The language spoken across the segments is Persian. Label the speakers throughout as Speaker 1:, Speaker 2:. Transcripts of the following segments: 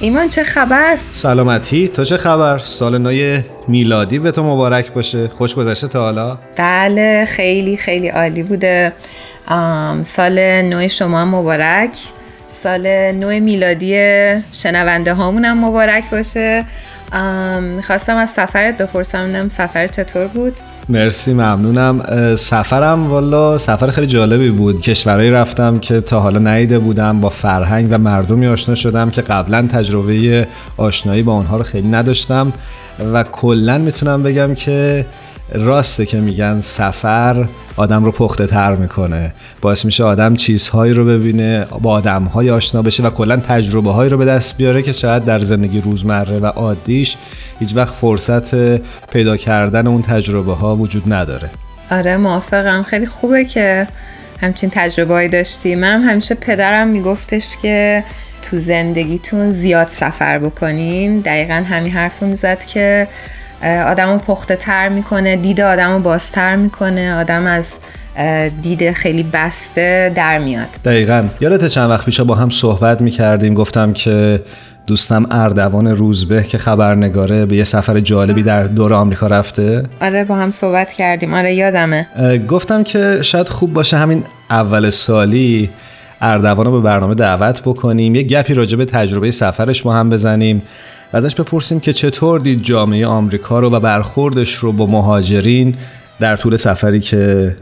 Speaker 1: ایمان چه خبر؟
Speaker 2: سلامتی تو چه خبر؟ سال نو میلادی به تو مبارک باشه خوش گذشته تا حالا؟
Speaker 1: بله خیلی خیلی عالی بوده سال نو شما مبارک سال نو میلادی شنونده هامون هم مبارک باشه خواستم از سفرت بپرسم سفر چطور بود؟
Speaker 2: مرسی ممنونم. سفرم والا سفر خیلی جالبی بود. کشورهایی رفتم که تا حالا نیده بودم با فرهنگ و مردمی آشنا شدم که قبلا تجربه آشنایی با آنها رو خیلی نداشتم. و کلا می‌تونم بگم که راسته که میگن سفر آدم رو پخته تر می‌کنه. باعث میشه آدم چیزهایی رو ببینه با آدمهای آشنا بشه و کلا تجربه هایی رو به دست بیاره که شاید در زندگی روزمره و عادیش هیچ وقت فرصت پیدا کردن اون تجربه ها وجود نداره.
Speaker 1: آره موافقم. خیلی خوبه که همچین تجربه هایی داشتی. من همیشه پدرم میگفتش که تو زندگیتون زیاد سفر بکنین. دقیقا همین حرف می‌زد که آدم رو پخته تر می‌کنه دید آدم رو بازتر می‌کنه آدم از دید خیلی بسته در میاد.
Speaker 2: دقیقا. یادت چند وقت پیش با هم صحبت می‌کردیم گفتم که دوستم اردوان روزبه که خبرنگاره به یه سفر جالبی در دور آمریکا رفته.
Speaker 1: آره با هم صحبت کردیم. آره یادمه.
Speaker 2: گفتم که شاید خوب باشه همین اول سالی اردوان رو به برنامه دعوت بکنیم یه گپی راجع به تجربه سفرش با هم بزنیم. و ازش بپرسیم که چطور دید جامعه آمریکا رو و برخوردش رو با مهاجرین در طول سفری که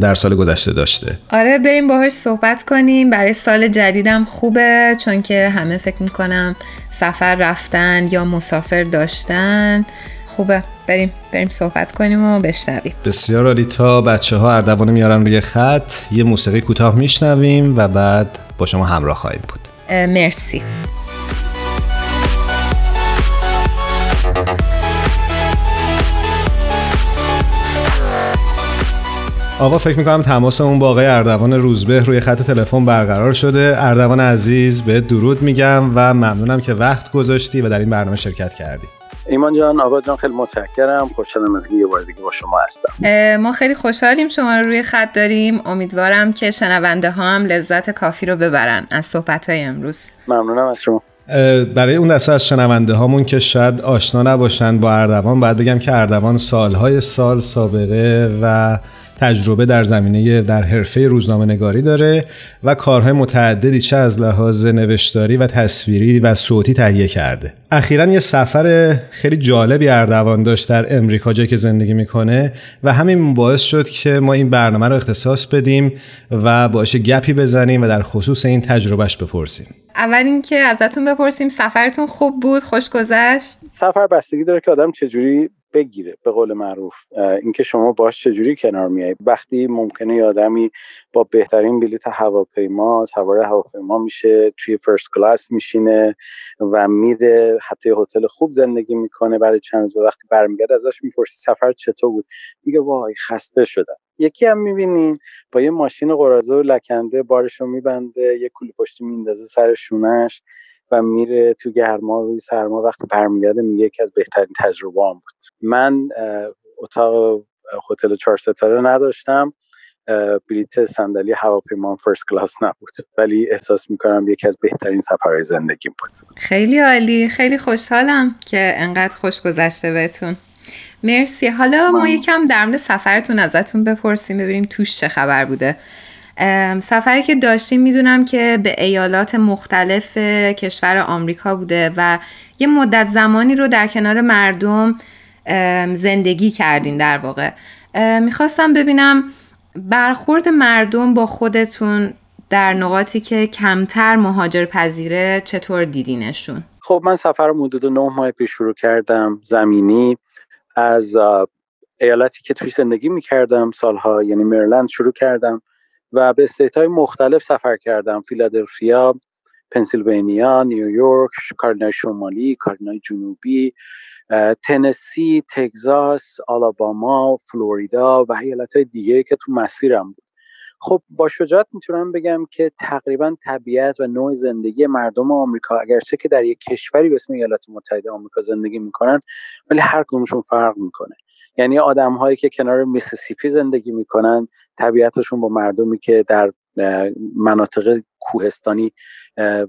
Speaker 2: در سال گذشته داشته.
Speaker 1: آره بریم باهاش صحبت کنیم. برای سال جدیدم خوبه چون که همه فکر می‌کنم سفر رفتن یا مسافر داشتن. خوبه. بریم بریم صحبت کنیم و بشنویم.
Speaker 2: بسیار عالی. تا بچه ها اردوان میارن روی خط یه موسیقی کوتاه میشنویم و بعد با شما همراه خواهیم بود.
Speaker 1: مرسی.
Speaker 2: آقا فکر می‌کنم تماسمون با آقای اردوان روزبه روی خط تلفن برقرار شده. اردوان عزیز به درود میگم و ممنونم که وقت گذاشتی و در این برنامه شرکت کردی.
Speaker 3: ایمان جان آقا جان خیلی متشکرم. خوشحالم از یه بار دیگه با شما هستم.
Speaker 1: ما خیلی خوشحالیم شما رو روی خط داریم. امیدوارم که شنونده ها هم لذت کافی رو ببرن از صحبت های امروز.
Speaker 3: ممنونم از شما.
Speaker 2: برای اون دسته از شنونده هامون که شاید آشنا نباشند با اردوان باید بگم که اردوان سالهای سال سابقه و تجربه در زمینه در حرفه روزنامه نگاری داره و کارهای متعددی چه از لحاظ نوشتاری و تصویری و صوتی تهیه کرده. اخیرا یه سفر خیلی جالبی اردوان داشت در امریکا جایی که زندگی می‌کنه و همین باعث شد که ما این برنامه رو اختصاص بدیم و باشه گپی بزنیم و در خصوص این تجربهش بپرسیم.
Speaker 1: اول اینکه ازتون بپرسیم سفرتون خوب بود؟ خوش گذشت؟
Speaker 3: سفر بستگی داره که آدم چجوری بگیره به قول معروف. اینکه شما باش چجوری کنار میای. وقتی ممکنه یه آدمی با بهترین بلیت هواپیما سوار هواپیما میشه توی فرست کلاس میشینه و میره حتی هتل خوب زندگی می‌کنه برای چند روز. وقتی برمیگرده ازش می‌پرسی سفر چطور بود؟ میگه وای خسته شدم. یکی هم می‌بینین با یه ماشین قرازه و لکنده بارشو میبنده یه کولی پشتی میندازه سر شونش و میره تو گرما روی سرما وقتی برمیگرده میگه یکی از بهترین تجربه بود. من اتاق هتل چهار ستاره نداشتم بلیت صندلی هواپیما فرست کلاس نبود. ولی احساس می‌کنم یکی از بهترین سفرهای زندگی بود.
Speaker 1: خیلی عالی. خیلی خوشحالم که انقدر خوش گذشته بهتون. مرسی. حالا ما یکم در مورد سفرتون ازتون بپرسیم ببینیم توش چه خبر بوده. سفری که داشتیم می‌دونم که به ایالات مختلف کشور آمریکا بوده و یه مدت زمانی رو در کنار مردم زندگی کردین در واقع. می‌خواستم ببینم برخورد مردم با خودتون در نقاطی که کمتر مهاجر پذیره چطور دیدینشون؟
Speaker 3: خب من سفر رو حدود نه ماه پیش شروع کردم زمینی از ایالتی که توی زندگی می‌کردم سالها یعنی مریلند شروع کردم. و به استیت های مختلف سفر کردم. فیلادلفیا پنسیلوانیا نیویورک کارنای شمالی کارنای جنوبی تنسی تگزاس آلاباما فلوریدا و ایالت های دیگه که تو مسیرم بود. خب با شجاعت می‌تونم بگم که تقریبا طبیعت و نوع زندگی مردم آمریکا اگرچه که در یک کشوری به اسم ایالات متحده آمریکا زندگی می‌کنن ولی هر کدومشون فرق می‌کنه. یعنی آدم هایی که کنار میسیسیپی زندگی می‌کنن طبیعتشون با مردمی که در مناطق کوهستانی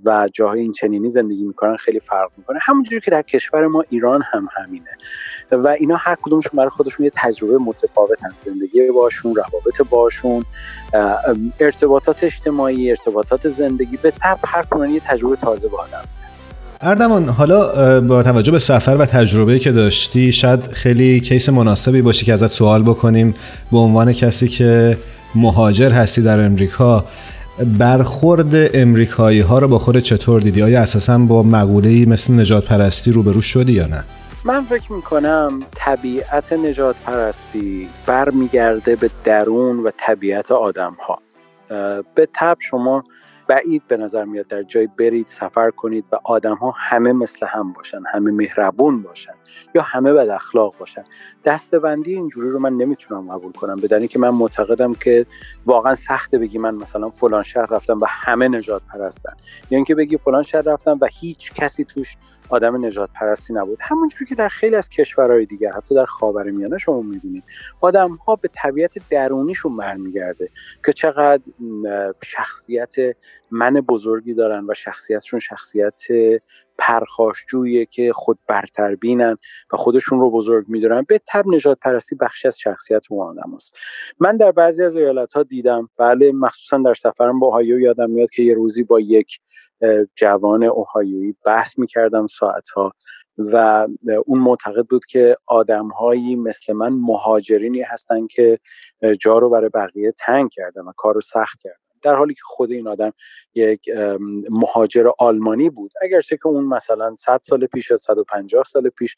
Speaker 3: و جاهای این چنینی زندگی می‌کنن خیلی فرق می‌کنه. همونجوری که در کشور ما ایران هم همینه. و اینا هر کدومشون برای خودشون یه تجربه متفاوتن زندگی باشون روابط باشون ارتباطات اجتماعی ارتباطات زندگی. به تب هر یه تجربه تازه با آدم.
Speaker 2: اردمان حالا با توجه به سفر و تجربه که داشتی شاید خیلی کیس مناسبی باشه که ازت سوال بکنیم به عنوان کسی که مهاجر هستی در امریکا برخورد امریکایی ها رو با خود چطور دیدی؟ آیا اساسا با مقوله مثل نجات پرستی روبرو شدی یا نه؟
Speaker 3: من فکر می‌کنم طبیعت نجات پرستی برمیگرده به درون و طبیعت آدم ها به تب شما بعید به نظر میاد در جای برید سفر کنید و آدم ها همه مثل هم باشن همه مهربون باشن یا همه بد اخلاق باشن. دستبندی اینجوری رو من نمی‌تونم قبول کنم بدنی که من معتقدم که واقعا سخته بگی من مثلا فلان شهر رفتم و همه نجات پرستن. یا اینکه بگی فلان شهر رفتم و هیچ کسی توش آدم نجات پرستی نبود همونجوری که در خیلی از کشورهای دیگه حتی در خاورمیانه شما می‌بینید آدم ها به طبیعت درونیشون برمیگرده که چقدر شخصیت من بزرگی دارن و شخصیتشون شخصیت پرخاشجویه که خود برتر بینن و خودشون رو بزرگ میدارن به تب نجات پرستی بخشی از شخصیت اون آدم هست. من در بعضی از ایالت ها دیدم بله مخصوصا در سفرم با هایو یادم میاد که یه روزی با یک جوان اوهایویی بحث می‌کردم ساعتها و اون معتقد بود که آدمهایی مثل من مهاجرینی هستن که جا رو برای بقیه تنگ کردن و کار رو سخت کردن. در حالی که خود این آدم یک مهاجر آلمانی بود. اگرچه که اون مثلا 100 سال پیش یا 150 سال پیش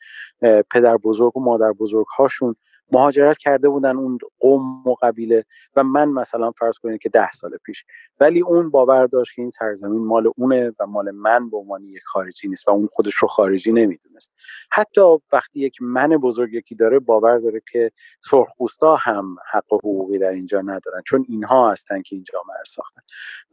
Speaker 3: پدر بزرگ و مادر بزرگ هاشون مهاجرت کرده بودن اون قوم و قبیله و من مثلا فرض کنید که ده سال پیش. ولی اون باور داشت که این سرزمین مال اونه و مال من به عنوان یک خارجی نیست و اون خودش رو خارجی نمی‌دونست. حتی وقتی یک من بزرگ یکی داره باور داره که سرخپوستا هم حق و حقوقی در اینجا ندارن چون اینها هستن که اینجا جامعه ساختن.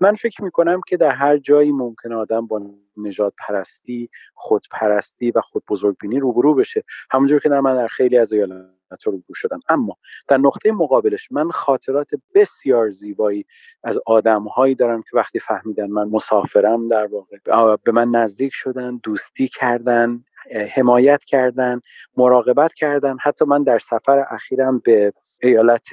Speaker 3: من فکر می‌کنم که در هر جایی ممکن آدم با نجات پرستی خودپرستی و خود بزرگبینی روبرو بشه. همونجور که من در خیلی از ایالات رو شدم اما در نقطه مقابلش من خاطرات بسیار زیبایی از آدمهایی دارم که وقتی فهمیدن من مسافرم در واقع به من نزدیک شدن دوستی کردن حمایت کردن مراقبت کردن. حتی من در سفر اخیرم به ایالت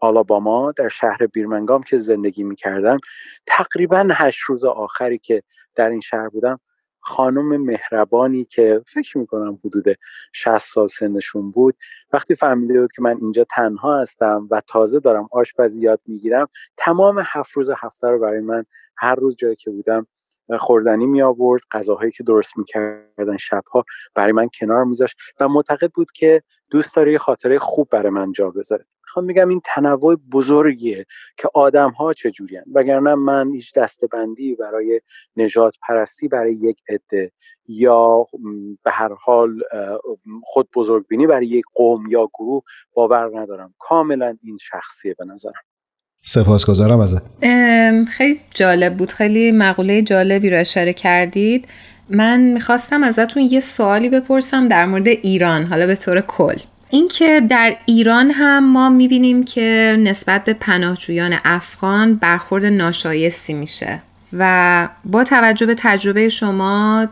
Speaker 3: آلاباما در شهر بیرمنگام که زندگی می کردم تقریبا هشت روز آخری که در این شهر بودم خانم مهربانی که فکر می‌کنم حدود 60 سال سنشون بود وقتی فهمیده بود که من اینجا تنها هستم و تازه دارم آشپزی یاد می‌گیرم تمام هفت روز هفته رو برای من هر روز جایی که بودم خوردنی می آورد غذاهایی که درست می‌کردن شبها برای من کنار میذاشت و معتقد بود که دوست داره یه خاطره خوب برای من جا بذاره. می‌خوام بگم این تنوع بزرگیه که آدم ها چجوری وگرنه من هیچ دستبندی برای نجات پرستی برای یک عده یا به هر حال خود بزرگبینی برای یک قوم یا گروه باور ندارم. کاملا این شخصیه به نظرم.
Speaker 2: سپاسگزارم ازت.
Speaker 1: خیلی جالب بود. خیلی مقوله جالبی رو اشاره کردید. من می‌خواستم ازتون یه سوالی بپرسم در مورد ایران. حالا به طور کل. اینکه در ایران هم ما می‌بینیم که نسبت به پناهجویان افغان برخورد ناشایستی میشه و با توجه به تجربه شما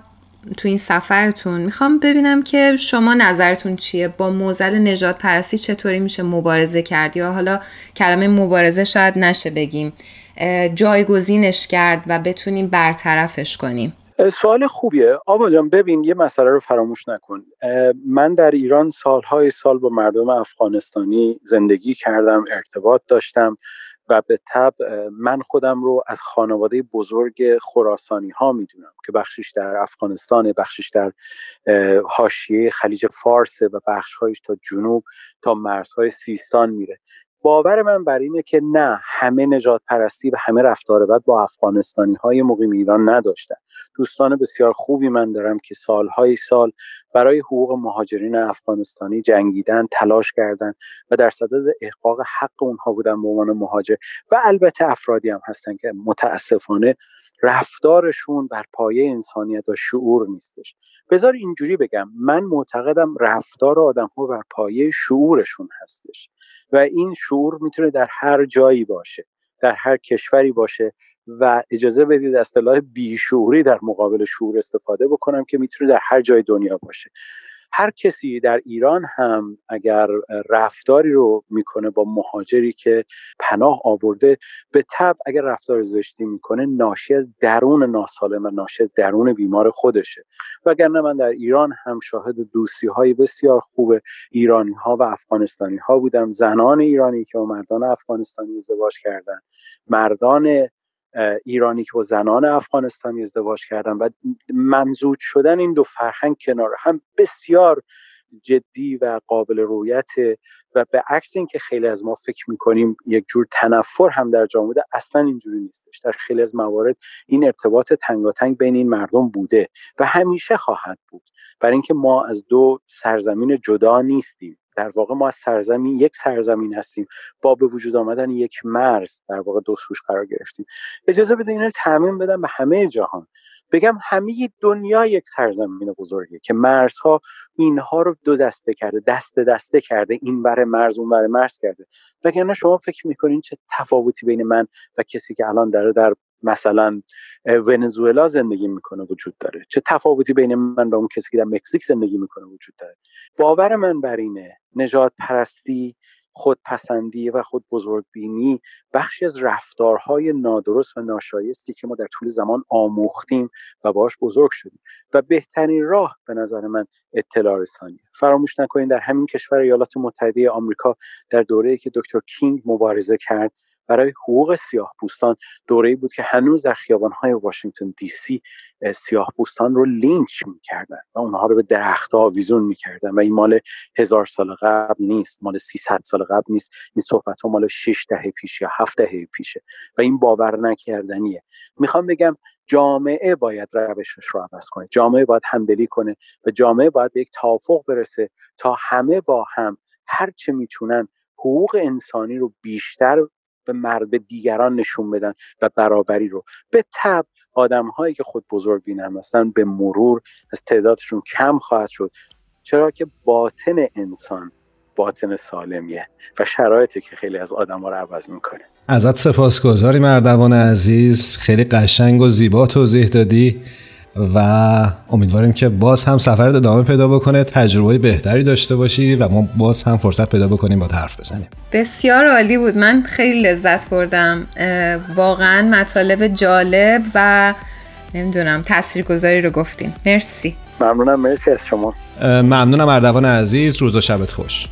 Speaker 1: تو این سفرتون می‌خوام ببینم که شما نظرتون چیه؟ با موزل نجات پرستی چطوری میشه مبارزه کرد؟ یا حالا کلمه مبارزه شاید نشه بگیم جایگزینش کرد و بتونیم برطرفش کنیم؟
Speaker 3: سوال خوبیه. آبا جان ببین یه مسئله رو فراموش نکن. من در ایران سالهای سال با مردم افغانستانی زندگی کردم ارتباط داشتم و به تب من خودم رو از خانواده بزرگ خراسانی ها می‌دونم که بخشش در افغانستان بخشش در حاشیه خلیج فارس و بخشهایش تا جنوب تا مرزهای سیستان میره. باور من بر اینه که نه همه نجات پرستی و همه رفتار بد با افغانستانی های مقیم ایران نداشتن. دوستان بسیار خوبی من دارم که سالهای سال برای حقوق مهاجرین افغانستانی جنگیدن تلاش کردند و در صدد احقاق حق اونها بودن به عنوان مهاجر و البته افرادی هم هستن که متاسفانه رفتارشون بر پایه انسانیت و شعور نیستش. بذار اینجوری بگم من معتقدم رفتار آدم ها بر پایه شعورشون هستش. و این شعور می‌تونه در هر جایی باشه در هر کشوری باشه و اجازه بدید اصطلاح بیشعوری در مقابل شعور استفاده بکنم که می‌تونه در هر جای دنیا باشه. هر کسی در ایران هم اگر رفتاری رو می‌کنه با مهاجری که پناه آورده به طب اگر رفتار زشتی می‌کنه ناشی از درون ناسالم و ناشی از درون بیمار خودشه. وگرنه من در ایران هم شاهد دوستی های بسیار خوب ایرانی ها و افغانستانی ها بودم. زنان ایرانی که با مردان افغانستانی ازدواج کردن مردان ایرانی که با زنان افغانستانی ازدواج کردن و ممزود شدن این دو فرهنگ کنار هم بسیار جدی و قابل رویت و به عکس اینکه خیلی از ما فکر می‌کنیم یک جور تنفر هم در جامعه بوده اصلا اینجوری نیستش. در خیلی از موارد این ارتباط تنگاتنگ بین این مردم بوده و همیشه خواهد بود. برای اینکه ما از دو سرزمین جدا نیستیم. در واقع ما از سرزمین یک سرزمین هستیم. با به وجود آمدن یک مرز در واقع دو سوش قرار گرفتیم. اجازه بده این رو بدم به همه جهان. بگم همه دنیا یک سرزمین بزرگه که مرزها اینها رو دو دسته کرده دست دسته کرده. این بر مرز اون بر مرز کرده. وگرنه شما فکر می‌کنین چه تفاوتی بین من و کسی که الان داره در مثلا ونزوئلا زندگی می‌کنه وجود داره. چه تفاوتی بین من و اون کسی که در مکزیک زندگی می‌کنه وجود داره؟ باور من بر اینه نجات پرستی خودپسندی و خود بزرگبینی بخشی از رفتارهای نادرست و ناشایستی که ما در طول زمان آموختیم و باش بزرگ شدیم. و بهترین راه به نظر من اطلاع رسانی. فراموش نکنید در همین کشور ایالات متحده آمریکا در دوره‌ای که دکتر کینگ مبارزه کرد برای حقوق سیاه پوستان دوره بود که هنوز در خیابانهای واشنگتن دی سی سیاه پوستان رو لینچ می‌کردن و اونها رو به درخت آویزون می‌کردن و این مال هزار سال قبل نیست مال 300 سال قبل نیست. این صحبت ها مال 6 دهه پیش یا 7 دهه پیشه و این باور نکردنیه. می‌خوام بگم جامعه باید روشش رو عوض کنه. جامعه باید همدلی کنه و جامعه باید به یک توافق برسه تا همه با هم هر چه می‌تونن حقوق انسانی رو بیشتر به مرد دیگران نشون بدن و برابری رو. به تب آدم هایی که خود بزرگ بینم هستن به مرور از تعدادشون کم خواهد شد. چرا که باطن انسان باطن سالمیه و شرایطی که خیلی از آدم ها رو عوض می‌کنه.
Speaker 2: ازت سپاسگزاری مردوان عزیز. خیلی قشنگ و زیبا توضیح دادی. و امیدواریم که باز هم سفرت ادامه پیدا بکنه تجربه بهتری داشته باشی و ما باز هم فرصت پیدا بکنیم با حرف بزنیم.
Speaker 1: بسیار عالی بود. من خیلی لذت بردم. واقعا مطالب جالب و نمی‌دونم تاثیرگذاری رو گفتیم مرسی.
Speaker 3: ممنونم. مرسی از شما.
Speaker 2: ممنونم اردوان عزیز. روز و شبت خوش.